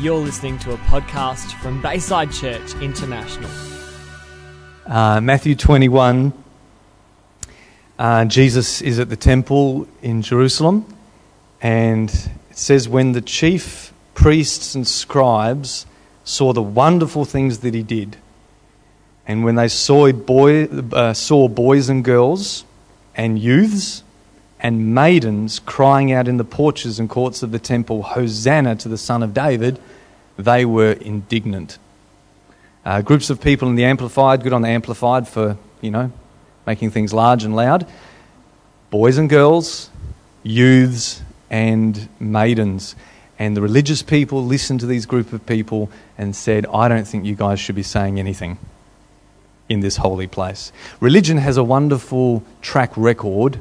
You're listening to a podcast from Bayside Church International. Uh, Matthew 21, uh, Jesus is at the temple in Jerusalem, and it says, When the chief priests and scribes saw the wonderful things that he did, and when they saw, boy, uh, saw boys and girls and youths and maidens crying out in the porches and courts of the temple, Hosanna to the Son of David, they were indignant. Uh, groups of people in the Amplified, good on the Amplified for, you know, making things large and loud. Boys and girls, youths and maidens. And the religious people listened to these group of people and said, I don't think you guys should be saying anything in this holy place. Religion has a wonderful track record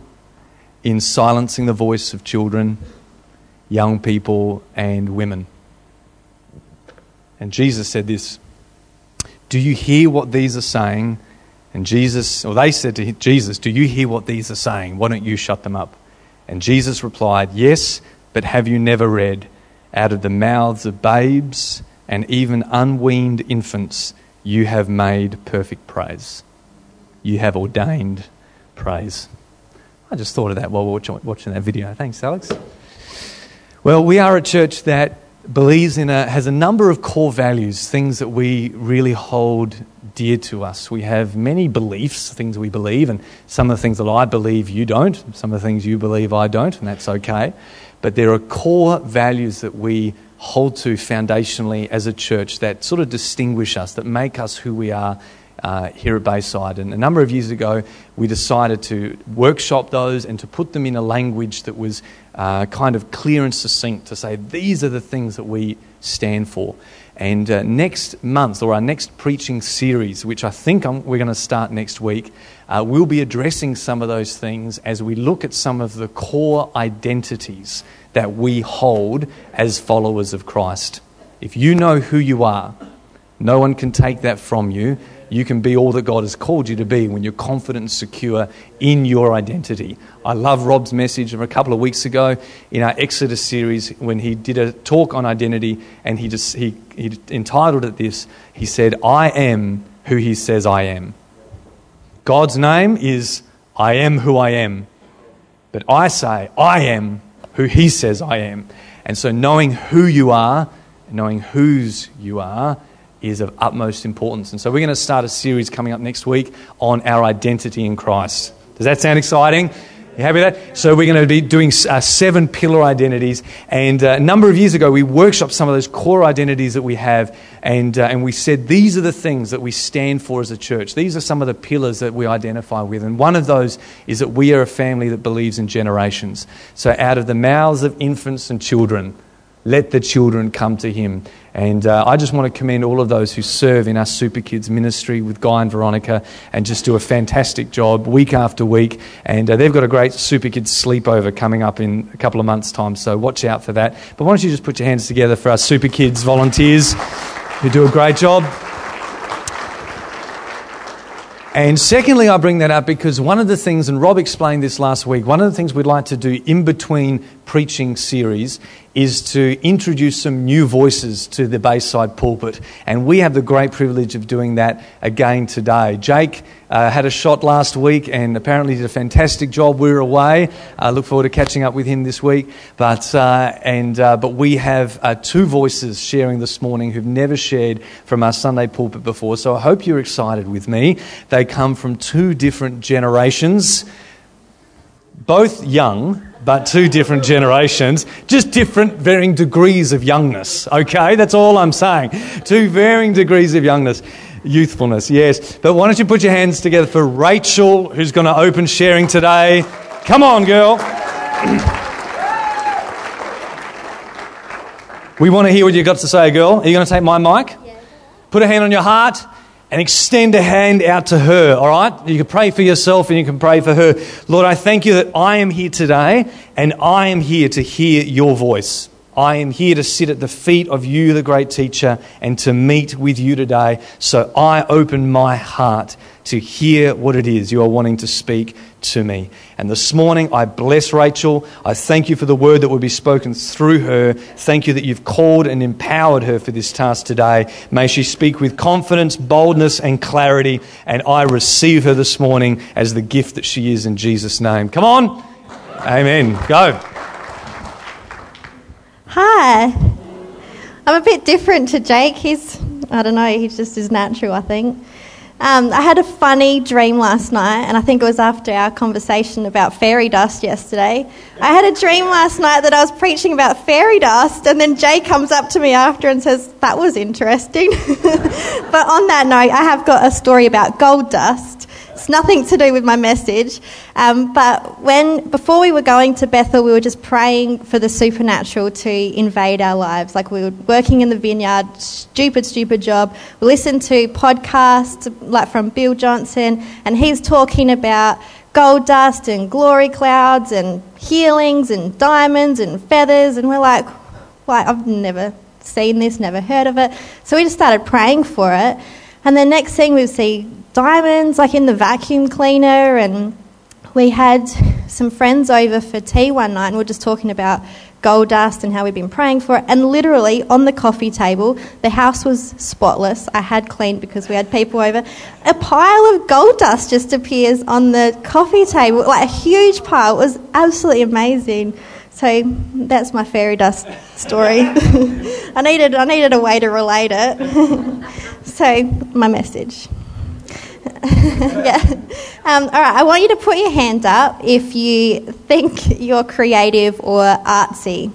in silencing the voice of children, young people, and women. And Jesus said this Do you hear what these are saying? And Jesus, or they said to Jesus, Do you hear what these are saying? Why don't you shut them up? And Jesus replied, Yes, but have you never read, Out of the mouths of babes and even unweaned infants, you have made perfect praise. You have ordained praise. I just thought of that while watching that video. Thanks, Alex. Well, we are a church that believes in a, has a number of core values, things that we really hold dear to us. We have many beliefs, things we believe, and some of the things that I believe you don't, some of the things you believe I don't, and that's okay. But there are core values that we hold to foundationally as a church that sort of distinguish us, that make us who we are uh, here at Bayside. And a number of years ago, we decided to workshop those and to put them in a language that was uh, kind of clear and succinct to say these are the things that we stand for. And uh, next month, or our next preaching series, which I think I'm, we're going to start next week, uh, we'll be addressing some of those things as we look at some of the core identities that we hold as followers of Christ. If you know who you are, no one can take that from you. You can be all that God has called you to be when you're confident and secure in your identity. I love Rob's message from a couple of weeks ago in our Exodus series when he did a talk on identity and he, just, he, he entitled it this. He said, I am who he says I am. God's name is I am who I am. But I say, I am who He says I am. And so knowing who you are, knowing whose you are, is of utmost importance. And so we're going to start a series coming up next week on our identity in Christ. Does that sound exciting? You happy with that? So we're going to be doing uh, seven pillar identities. And uh, a number of years ago, we workshopped some of those core identities that we have. And, uh, and we said these are the things that we stand for as a church. These are some of the pillars that we identify with. And one of those is that we are a family that believes in generations. So out of the mouths of infants and children, let the children come to him. And uh, I just want to commend all of those who serve in our Super Kids ministry with Guy and Veronica and just do a fantastic job week after week. And uh, they've got a great Super Kids sleepover coming up in a couple of months' time, so watch out for that. But why don't you just put your hands together for our Super Kids volunteers who do a great job? And secondly, I bring that up because one of the things, and Rob explained this last week, one of the things we'd like to do in between preaching series is to introduce some new voices to the Bayside pulpit. And we have the great privilege of doing that again today. Jake uh, had a shot last week and apparently did a fantastic job. We were away. I look forward to catching up with him this week. But, uh, and, uh, but we have uh, two voices sharing this morning who've never shared from our Sunday pulpit before. So I hope you're excited with me. They come from two different generations, both young but two different generations, just different, varying degrees of youngness. Okay, that's all I'm saying. Two varying degrees of youngness. Youthfulness, yes. But why don't you put your hands together for Rachel, who's going to open sharing today? Come on, girl. we want to hear what you've got to say, girl. Are you going to take my mic? Yeah. Put a hand on your heart and extend a hand out to her, all right? You can pray for yourself and you can pray for her. Lord, I thank you that I am here today and I am here to hear your voice. I am here to sit at the feet of you, the great teacher, and to meet with you today. So I open my heart to hear what it is you are wanting to speak to me. And this morning, I bless Rachel. I thank you for the word that will be spoken through her. Thank you that you've called and empowered her for this task today. May she speak with confidence, boldness, and clarity. And I receive her this morning as the gift that she is in Jesus' name. Come on. Amen. Go. Hi. I'm a bit different to Jake. He's, I don't know, he's just as natural, I think. Um, I had a funny dream last night, and I think it was after our conversation about fairy dust yesterday. I had a dream last night that I was preaching about fairy dust, and then Jay comes up to me after and says, That was interesting. but on that note, I have got a story about gold dust. It's nothing to do with my message. Um, but when before we were going to Bethel, we were just praying for the supernatural to invade our lives. Like we were working in the vineyard, stupid, stupid job. We listened to podcasts like from Bill Johnson, and he's talking about gold dust and glory clouds and healings and diamonds and feathers, and we're like, like I've never seen this, never heard of it. So we just started praying for it. And the next thing we see diamonds like in the vacuum cleaner and we had some friends over for tea one night and we were just talking about gold dust and how we've been praying for it. And literally on the coffee table, the house was spotless. I had cleaned because we had people over. A pile of gold dust just appears on the coffee table, like a huge pile. It was absolutely amazing. So that's my fairy dust story. I needed I needed a way to relate it. so my message. yeah. Um, all right, I want you to put your hand up if you think you're creative or artsy.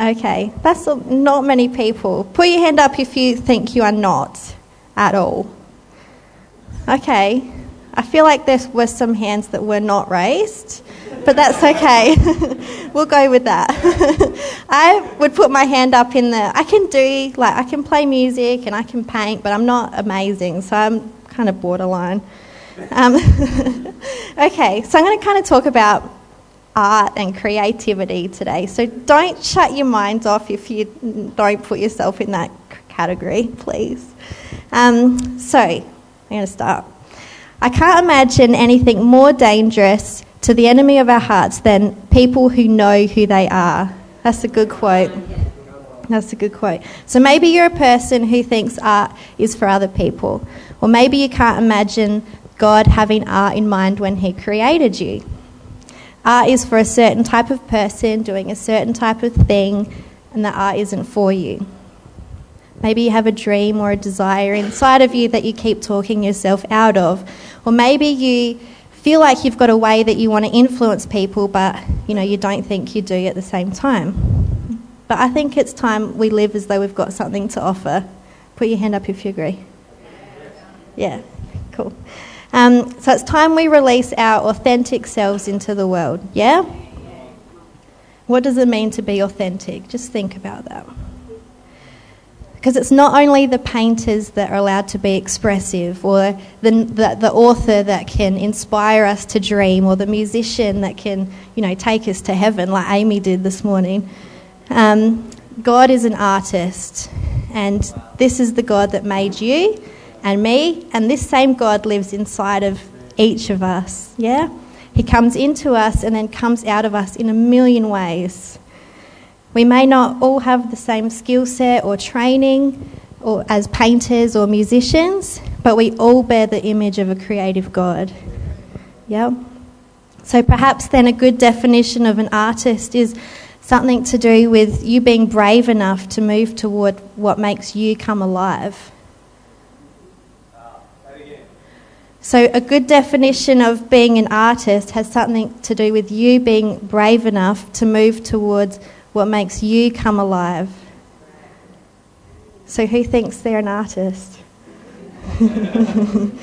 Okay, that's not many people. Put your hand up if you think you are not at all. Okay, I feel like there were some hands that were not raised but that's okay. we'll go with that. I would put my hand up in the. I can do like I can play music and I can paint, but I'm not amazing, so I'm kind of borderline. Um, okay, so I'm going to kind of talk about art and creativity today. So don't shut your minds off if you don't put yourself in that category, please. Um, so I'm going to start. I can't imagine anything more dangerous to the enemy of our hearts than people who know who they are. That's a good quote. That's a good quote. So maybe you're a person who thinks art is for other people, or maybe you can't imagine God having art in mind when He created you. Art is for a certain type of person doing a certain type of thing, and that art isn't for you. Maybe you have a dream or a desire inside of you that you keep talking yourself out of, or maybe you feel like you've got a way that you want to influence people, but you know you don't think you do at the same time. But I think it's time we live as though we've got something to offer. Put your hand up if you agree. Yeah, cool. Um, so it's time we release our authentic selves into the world. Yeah? What does it mean to be authentic? Just think about that. Because it's not only the painters that are allowed to be expressive, or the, the, the, author that can inspire us to dream, or the musician that can, you know, take us to heaven, like Amy did this morning. Um, God is an artist, and this is the God that made you and me, and this same God lives inside of each of us. Yeah? He comes into us and then comes out of us in a million ways. We may not all have the same skill set or training or as painters or musicians, but we all bear the image of a creative God. Yeah? So perhaps then a good definition of an artist is something to do with you being brave enough to move toward what makes you come alive. So, a good definition of being an artist has something to do with you being brave enough to move towards what makes you come alive. So, who thinks they're an artist?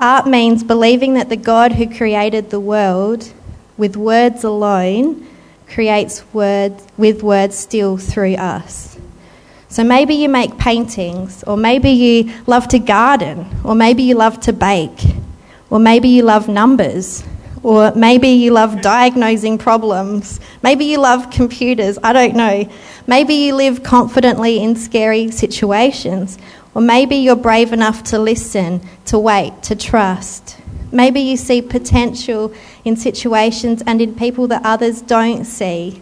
Art means believing that the God who created the world with words alone creates words with words still through us. So maybe you make paintings, or maybe you love to garden, or maybe you love to bake, or maybe you love numbers, Or maybe you love diagnosing problems. Maybe you love computers. I don't know. Maybe you live confidently in scary situations. Or maybe you're brave enough to listen, to wait, to trust. Maybe you see potential in situations and in people that others don't see.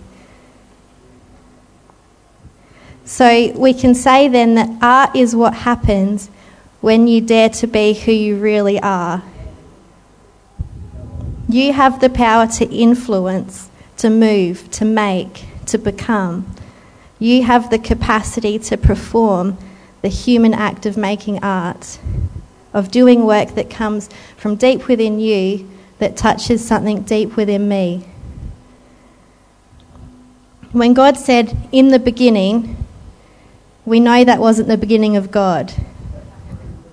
So we can say then that art is what happens when you dare to be who you really are. You have the power to influence, to move, to make, to become. You have the capacity to perform the human act of making art, of doing work that comes from deep within you that touches something deep within me. When God said, in the beginning, we know that wasn't the beginning of God,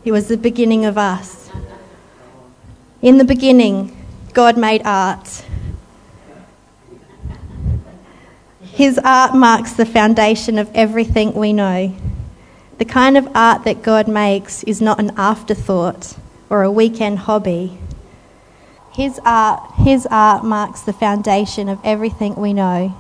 it was the beginning of us. In the beginning, God made art. His art marks the foundation of everything we know. The kind of art that God makes is not an afterthought or a weekend hobby. His art, his art marks the foundation of everything we know.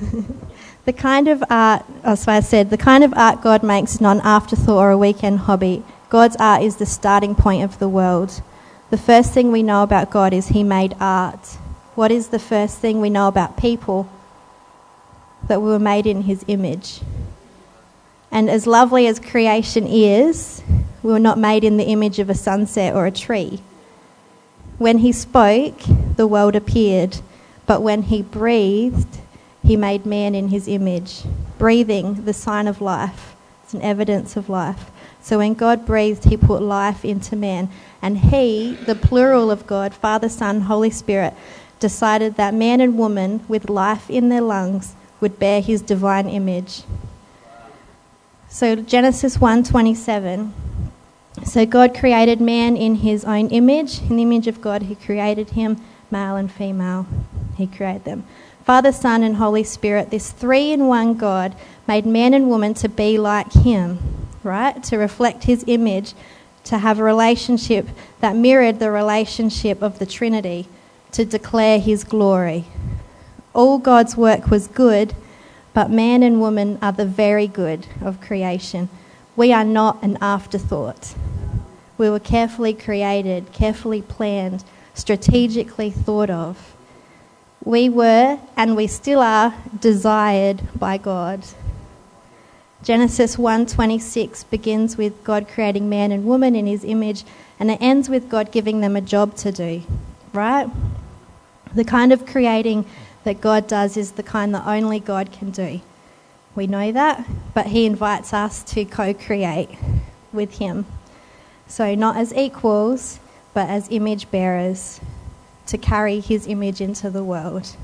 the kind of art, as I said, the kind of art God makes is not an afterthought or a weekend hobby. God's art is the starting point of the world. The first thing we know about God is He made art. What is the first thing we know about people? That we were made in His image. And as lovely as creation is, we were not made in the image of a sunset or a tree. When He spoke, the world appeared. But when He breathed, he made man in his image. Breathing, the sign of life, it's an evidence of life. So when God breathed, he put life into man. And he, the plural of God, Father, Son, Holy Spirit, decided that man and woman with life in their lungs would bear his divine image. So Genesis 1:27 So God created man in his own image, in the image of God he created him, male and female. He created them. Father, Son, and Holy Spirit, this three in one God, made man and woman to be like Him, right? To reflect His image, to have a relationship that mirrored the relationship of the Trinity, to declare His glory. All God's work was good, but man and woman are the very good of creation. We are not an afterthought. We were carefully created, carefully planned, strategically thought of. We were, and we still are, desired by God. Genesis 1:26 begins with God creating man and woman in his image and it ends with God giving them a job to do, right? The kind of creating that God does is the kind that only God can do. We know that, but he invites us to co-create with him. So not as equals, but as image bearers to carry his image into the world.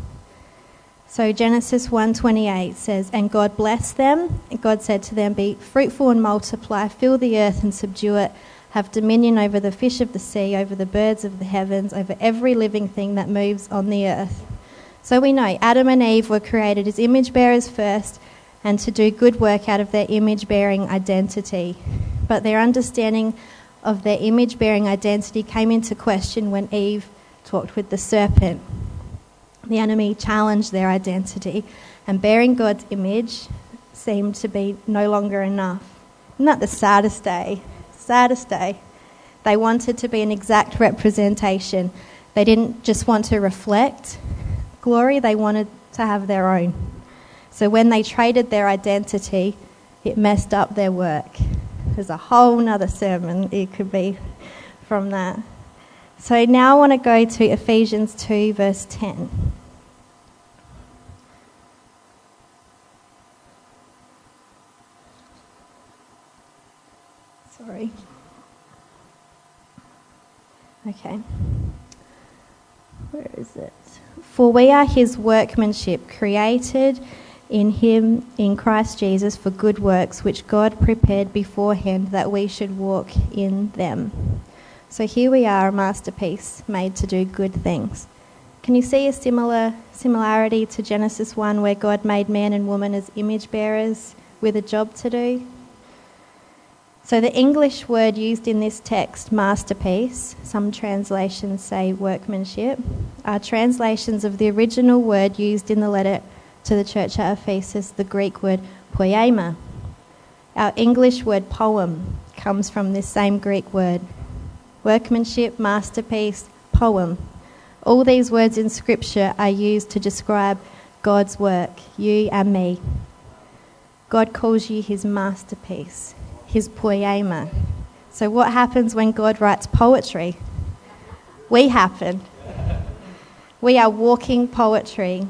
So Genesis 1:28 says, "And God blessed them, and God said to them, be fruitful and multiply, fill the earth and subdue it, have dominion over the fish of the sea, over the birds of the heavens, over every living thing that moves on the earth." So we know Adam and Eve were created as image bearers first and to do good work out of their image bearing identity. But their understanding of their image bearing identity came into question when Eve talked with the serpent. The enemy challenged their identity, and bearing God's image seemed to be no longer enough. Isn't that the saddest day? Saddest day. They wanted to be an exact representation. They didn't just want to reflect glory, they wanted to have their own. So when they traded their identity, it messed up their work. There's a whole other sermon it could be from that. So now I want to go to Ephesians 2, verse 10. Sorry. Okay. Where is it? For we are his workmanship, created in him, in Christ Jesus, for good works, which God prepared beforehand that we should walk in them. So here we are, a masterpiece made to do good things. Can you see a similar similarity to Genesis 1 where God made man and woman as image bearers with a job to do? So, the English word used in this text, masterpiece, some translations say workmanship, are translations of the original word used in the letter to the church at Ephesus, the Greek word poema. Our English word poem comes from this same Greek word. Workmanship, masterpiece, poem. All these words in Scripture are used to describe God's work, you and me. God calls you his masterpiece his poema. So, what happens when God writes poetry? We happen. We are walking poetry,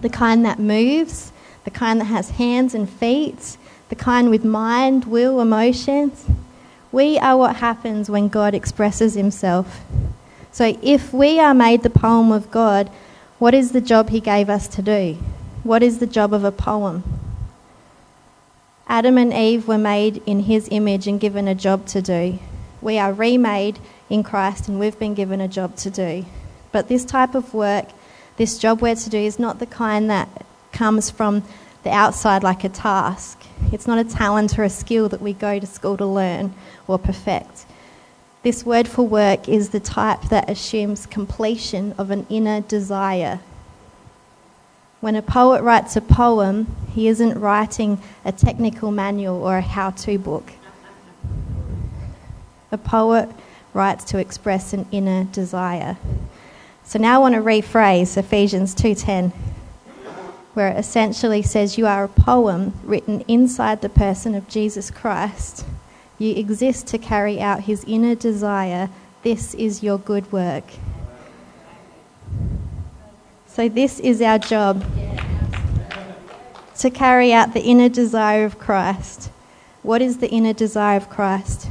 the kind that moves, the kind that has hands and feet, the kind with mind, will, emotions. We are what happens when God expresses himself. So, if we are made the poem of God, what is the job he gave us to do? What is the job of a poem? Adam and Eve were made in his image and given a job to do. We are remade in Christ and we've been given a job to do. But this type of work, this job we're to do, is not the kind that comes from the outside like a task. It's not a talent or a skill that we go to school to learn or perfect. This word for work is the type that assumes completion of an inner desire when a poet writes a poem, he isn't writing a technical manual or a how to book. A poet writes to express an inner desire. So now I want to rephrase Ephesians 2:10 where it essentially says you are a poem written inside the person of Jesus Christ. You exist to carry out his inner desire. This is your good work. So, this is our job to carry out the inner desire of Christ. What is the inner desire of Christ?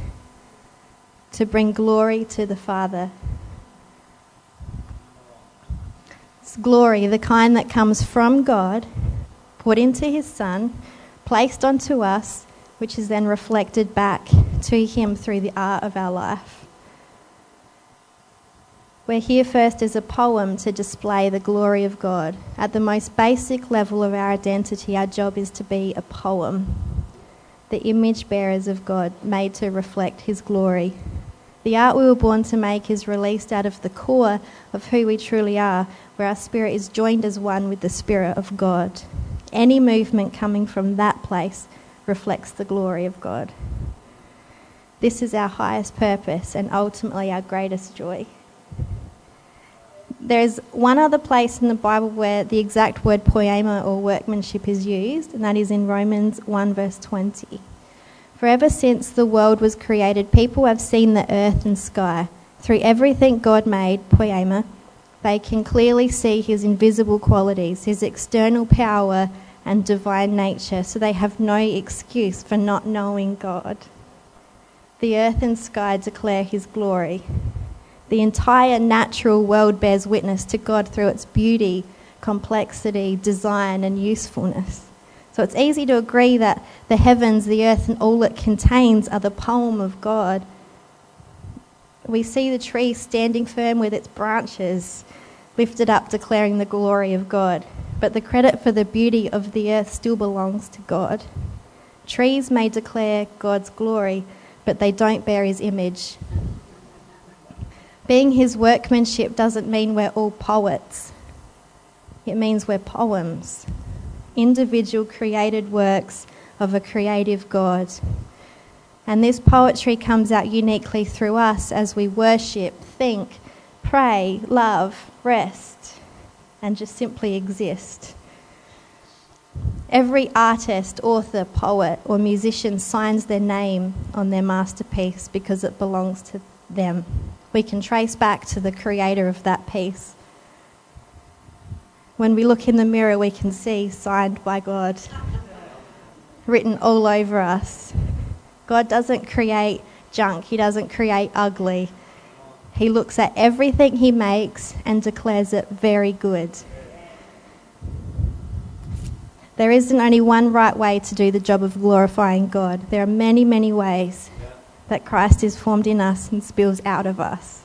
To bring glory to the Father. Glory, the kind that comes from God, put into His Son, placed onto us, which is then reflected back to Him through the art of our life. We're here first as a poem to display the glory of God. At the most basic level of our identity, our job is to be a poem, the image bearers of God, made to reflect His glory. The art we were born to make is released out of the core of who we truly are, where our spirit is joined as one with the Spirit of God. Any movement coming from that place reflects the glory of God. This is our highest purpose and ultimately our greatest joy. There's one other place in the Bible where the exact word poema or workmanship is used, and that is in Romans 1, verse 20. For ever since the world was created, people have seen the earth and sky. Through everything God made, poema, they can clearly see his invisible qualities, his external power and divine nature, so they have no excuse for not knowing God. The earth and sky declare his glory. The entire natural world bears witness to God through its beauty, complexity, design, and usefulness. So it's easy to agree that the heavens, the earth, and all it contains are the poem of God. We see the tree standing firm with its branches lifted up, declaring the glory of God. But the credit for the beauty of the earth still belongs to God. Trees may declare God's glory, but they don't bear his image. Being his workmanship doesn't mean we're all poets, it means we're poems, individual created works of a creative God. And this poetry comes out uniquely through us as we worship, think, pray, love, rest, and just simply exist. Every artist, author, poet, or musician signs their name on their masterpiece because it belongs to them we can trace back to the creator of that piece. When we look in the mirror, we can see signed by God, written all over us. God doesn't create junk, He doesn't create ugly. He looks at everything He makes and declares it very good. There isn't only one right way to do the job of glorifying God, there are many, many ways that Christ is formed in us and spills out of us.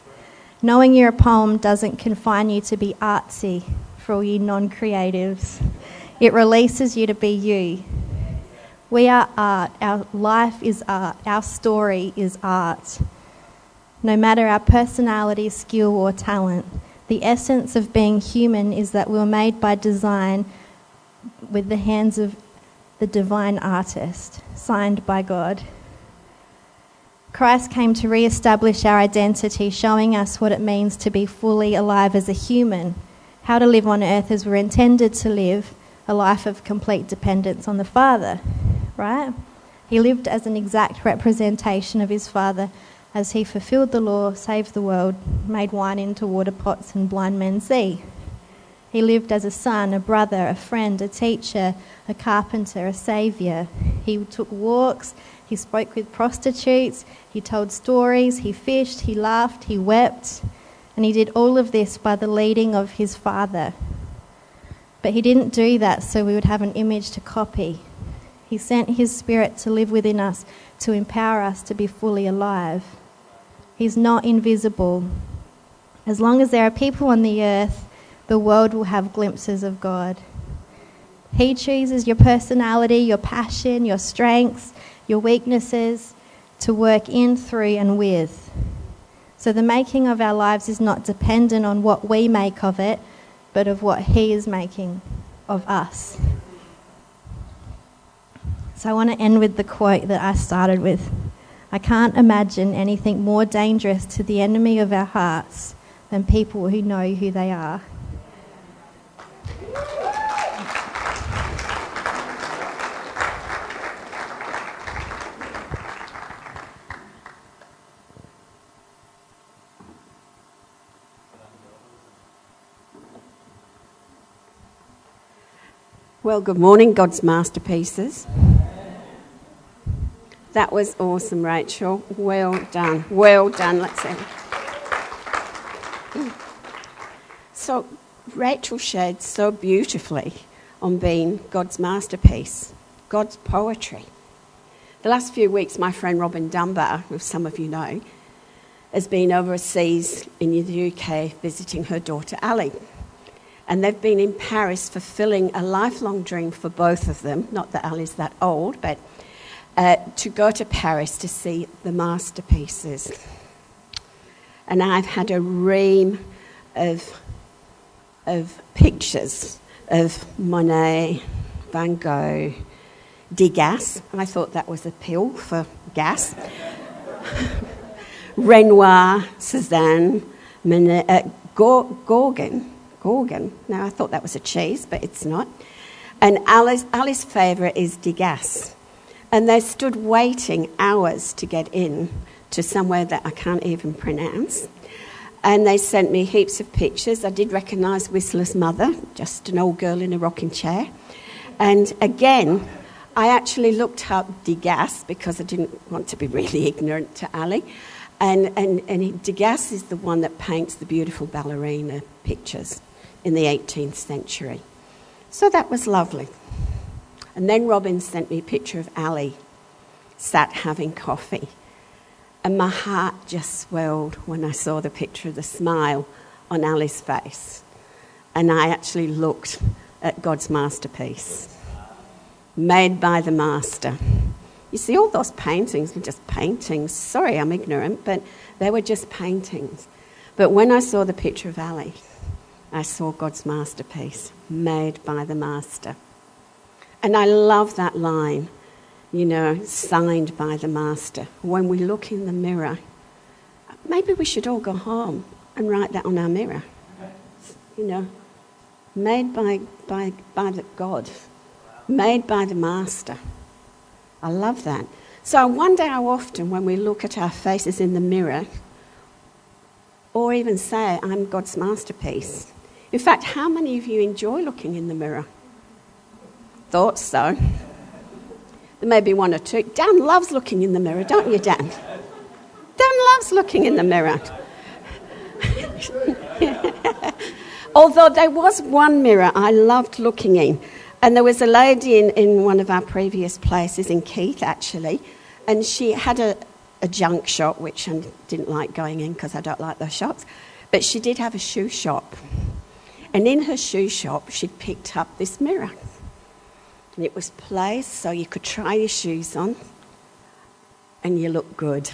Knowing you're a poem doesn't confine you to be artsy for all you non creatives, it releases you to be you. We are art. Our life is art. Our story is art. No matter our personality, skill, or talent, the essence of being human is that we were made by design with the hands of the divine artist, signed by God. Christ came to re establish our identity, showing us what it means to be fully alive as a human, how to live on earth as we're intended to live, a life of complete dependence on the Father right? He lived as an exact representation of his Father as he fulfilled the law, saved the world, made wine into water pots, and blind men see. He lived as a son, a brother, a friend, a teacher, a carpenter, a saviour. He took walks, he spoke with prostitutes, he told stories, he fished, he laughed, he wept, and he did all of this by the leading of his Father. But he didn't do that so we would have an image to copy. He sent His Spirit to live within us, to empower us to be fully alive. He's not invisible. As long as there are people on the earth, the world will have glimpses of God. He chooses your personality, your passion, your strengths, your weaknesses to work in, through, and with. So the making of our lives is not dependent on what we make of it, but of what He is making of us. So I want to end with the quote that I started with. I can't imagine anything more dangerous to the enemy of our hearts than people who know who they are. Well, good morning, God's masterpieces. That was awesome, Rachel. Well done. Well done. Let's see. So, Rachel shared so beautifully on being God's masterpiece, God's poetry. The last few weeks, my friend Robin Dunbar, who some of you know, has been overseas in the UK visiting her daughter Ali. And they've been in Paris fulfilling a lifelong dream for both of them. Not that Ali's that old, but uh, to go to Paris to see the masterpieces. And I've had a ream of, of pictures of Monet, Van Gogh, Degas. and I thought that was a pill for gas. Renoir, Cezanne, Monet, uh, Gorgon. Gorgon. Now, I thought that was a cheese, but it's not. And Alice, Alice's favourite is Degas. And they stood waiting hours to get in to somewhere that I can't even pronounce. And they sent me heaps of pictures. I did recognise Whistler's mother, just an old girl in a rocking chair. And again, I actually looked up Degas because I didn't want to be really ignorant to Ali. And, and, and Degas is the one that paints the beautiful ballerina pictures in the 18th century. So that was lovely. And then Robin sent me a picture of Ali sat having coffee. And my heart just swelled when I saw the picture of the smile on Ali's face. And I actually looked at God's masterpiece, made by the master. You see, all those paintings were just paintings. Sorry, I'm ignorant, but they were just paintings. But when I saw the picture of Ali, I saw God's masterpiece, made by the master. And I love that line, you know, signed by the Master. When we look in the mirror, maybe we should all go home and write that on our mirror. You know, made by, by, by the God, made by the Master. I love that. So I wonder how often, when we look at our faces in the mirror, or even say, I'm God's masterpiece. In fact, how many of you enjoy looking in the mirror? Thought so. There may be one or two. Dan loves looking in the mirror, don't you, Dan? Dan loves looking in the mirror. Although there was one mirror I loved looking in. And there was a lady in, in one of our previous places, in Keith actually, and she had a, a junk shop, which I didn't like going in because I don't like those shops. But she did have a shoe shop. And in her shoe shop, she'd picked up this mirror. And it was placed so you could try your shoes on and you look good.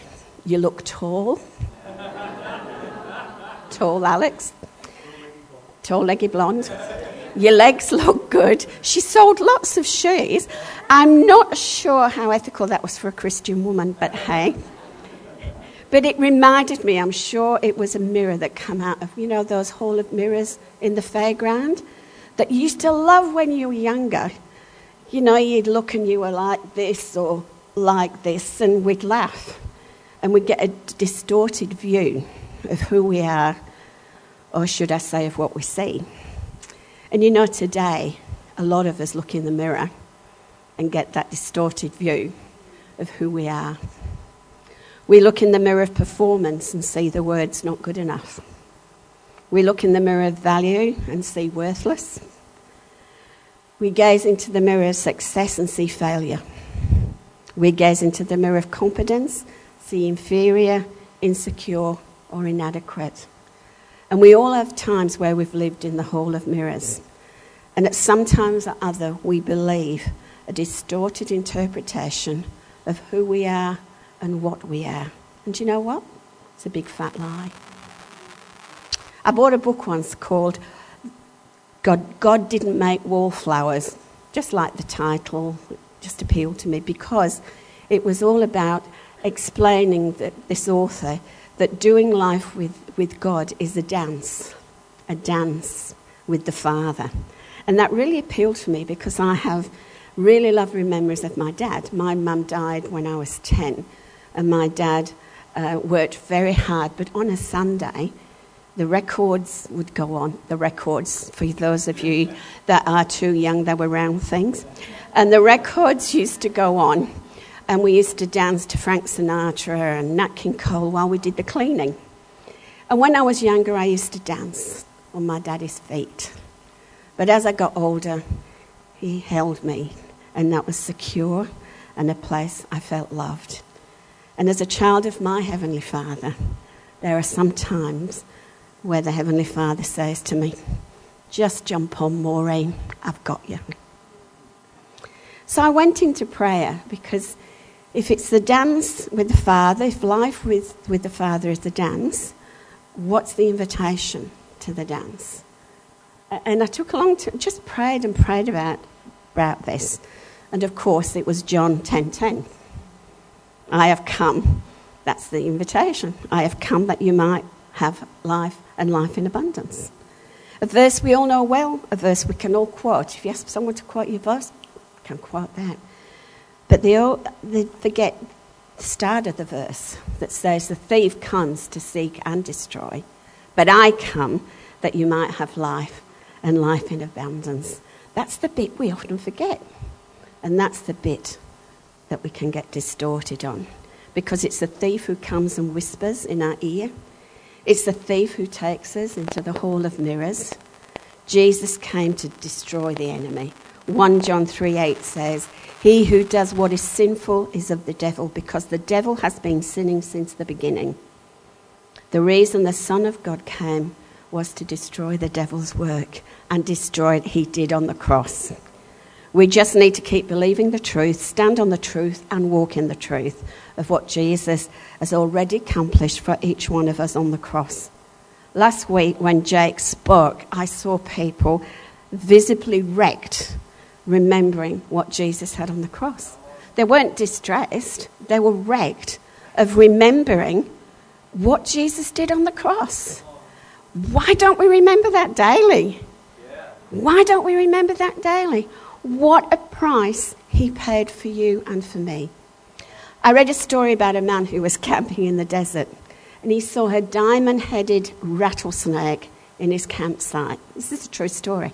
You look tall. tall, Alex. Tall, leggy blonde. Your legs look good. She sold lots of shoes. I'm not sure how ethical that was for a Christian woman, but hey. But it reminded me, I'm sure it was a mirror that came out of, you know, those hall of mirrors in the fairground that you used to love when you were younger. You know, you'd look and you were like this or like this, and we'd laugh. And we'd get a distorted view of who we are, or should I say, of what we see. And you know, today, a lot of us look in the mirror and get that distorted view of who we are. We look in the mirror of performance and see the words not good enough. We look in the mirror of value and see worthless. We gaze into the mirror of success and see failure. We gaze into the mirror of competence, see inferior, insecure, or inadequate. And we all have times where we've lived in the hall of mirrors. And at some times or other, we believe a distorted interpretation of who we are and what we are. And you know what? It's a big fat lie. I bought a book once called God, God Didn't Make Wallflowers, just like the title, just appealed to me because it was all about explaining that this author that doing life with, with God is a dance, a dance with the Father. And that really appealed to me because I have really lovely memories of my dad. My mum died when I was 10, and my dad uh, worked very hard, but on a Sunday, the records would go on. The records, for those of you that are too young, they were round things. And the records used to go on, and we used to dance to Frank Sinatra and Nat King Cole while we did the cleaning. And when I was younger, I used to dance on my daddy's feet. But as I got older, he held me, and that was secure and a place I felt loved. And as a child of my Heavenly Father, there are some times where the Heavenly Father says to me, Just jump on, Maureen, I've got you. So I went into prayer because if it's the dance with the Father, if life with, with the Father is the dance, what's the invitation to the dance? And I took a long time, just prayed and prayed about, about this. And of course, it was John 10:10. 10, 10. I have come. That's the invitation. I have come that you might have life and life in abundance. A verse we all know well, a verse we can all quote. If you ask someone to quote your verse, you can quote that. But they, all, they forget the start of the verse that says, The thief comes to seek and destroy, but I come that you might have life and life in abundance. That's the bit we often forget. And that's the bit that we can get distorted on. Because it's the thief who comes and whispers in our ear. It's the thief who takes us into the hall of mirrors. Jesus came to destroy the enemy. 1 John 3 8 says, He who does what is sinful is of the devil, because the devil has been sinning since the beginning. The reason the Son of God came was to destroy the devil's work, and destroy it he did on the cross. We just need to keep believing the truth, stand on the truth, and walk in the truth of what Jesus has already accomplished for each one of us on the cross. Last week, when Jake spoke, I saw people visibly wrecked, remembering what Jesus had on the cross. They weren't distressed, they were wrecked of remembering what Jesus did on the cross. Why don't we remember that daily? Why don't we remember that daily? What a price he paid for you and for me. I read a story about a man who was camping in the desert and he saw a diamond headed rattlesnake in his campsite. This is a true story.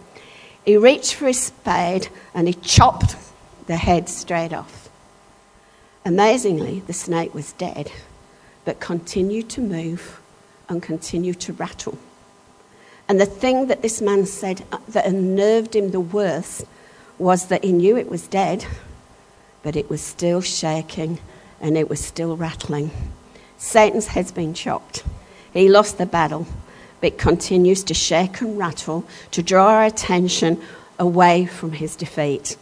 He reached for his spade and he chopped the head straight off. Amazingly, the snake was dead, but continued to move and continued to rattle. And the thing that this man said uh, that unnerved him the worst was that he knew it was dead, but it was still shaking and it was still rattling. Satan's head's been chopped. He lost the battle, but continues to shake and rattle to draw our attention away from his defeat.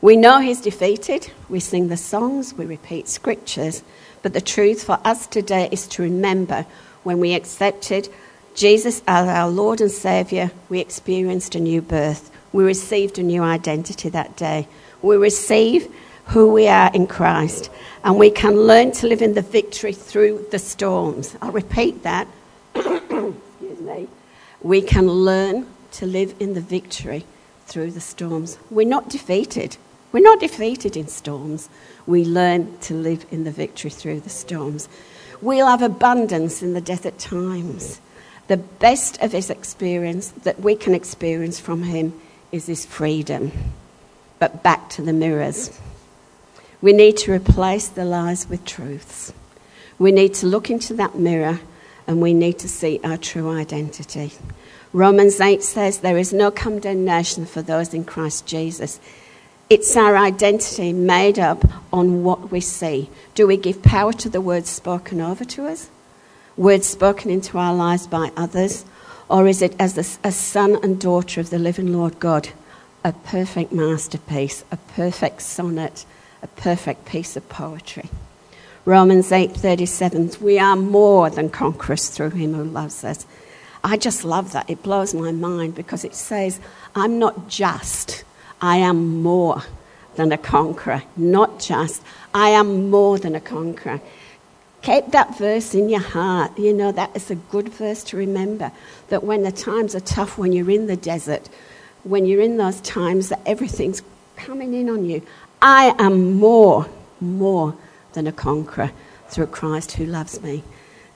We know he's defeated. We sing the songs, we repeat scriptures. But the truth for us today is to remember when we accepted Jesus as our Lord and Saviour, we experienced a new birth. We received a new identity that day. We receive who we are in Christ, and we can learn to live in the victory through the storms. I'll repeat that. Excuse me. We can learn to live in the victory through the storms. We're not defeated. We're not defeated in storms. We learn to live in the victory through the storms. We'll have abundance in the desert times. The best of his experience that we can experience from him is this freedom. But back to the mirrors. We need to replace the lies with truths. We need to look into that mirror and we need to see our true identity. Romans 8 says there is no condemnation for those in Christ Jesus. It's our identity made up on what we see. Do we give power to the words spoken over to us? Words spoken into our lives by others? Or is it as a, son and daughter of the living Lord God? A perfect masterpiece, a perfect sonnet, a perfect piece of poetry. Romans 8:37 we are more than conquerors through him who loves us. I just love that. It blows my mind because it says I'm not just I am more than a conqueror. Not just, I am more than a conqueror. Keep that verse in your heart. You know, that is a good verse to remember. That when the times are tough, when you're in the desert, when you're in those times that everything's coming in on you, I am more, more than a conqueror through Christ who loves me.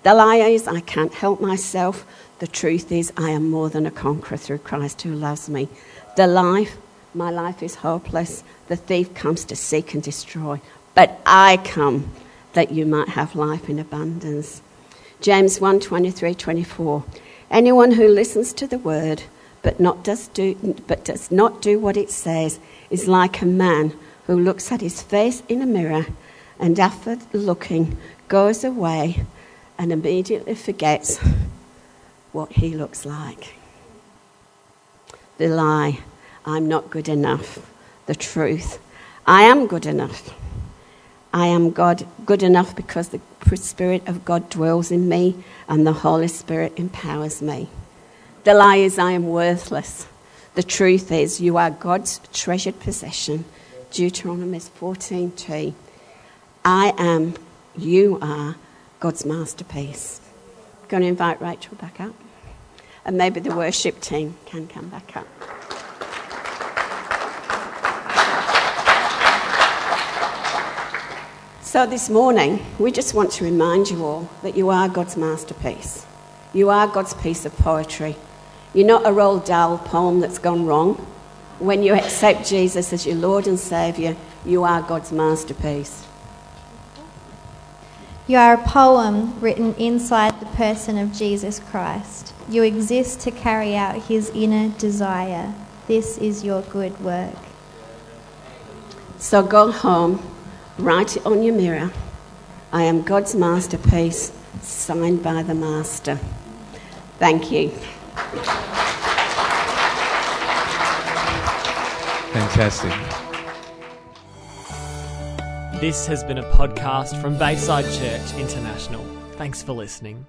The lie is, I can't help myself. The truth is, I am more than a conqueror through Christ who loves me. The life my life is hopeless. The thief comes to seek and destroy. But I come that you might have life in abundance. James 1 23 24. Anyone who listens to the word but, not does do, but does not do what it says is like a man who looks at his face in a mirror and after looking goes away and immediately forgets what he looks like. The lie I'm not good enough. The truth. I am good enough. I am God, good enough because the Spirit of God dwells in me and the Holy Spirit empowers me. The lie is I am worthless. The truth is you are God's treasured possession. Deuteronomy 14:2. I am, you are God's masterpiece. I'm going to invite Rachel back up. And maybe the worship team can come back up. So, this morning, we just want to remind you all that you are God's masterpiece. You are God's piece of poetry. You're not a Roald Dahl poem that's gone wrong. When you accept Jesus as your Lord and Saviour, you are God's masterpiece. You are a poem written inside the person of Jesus Christ. You exist to carry out his inner desire. This is your good work. So go home Write it on your mirror. I am God's masterpiece, signed by the Master. Thank you. Fantastic. This has been a podcast from Bayside Church International. Thanks for listening.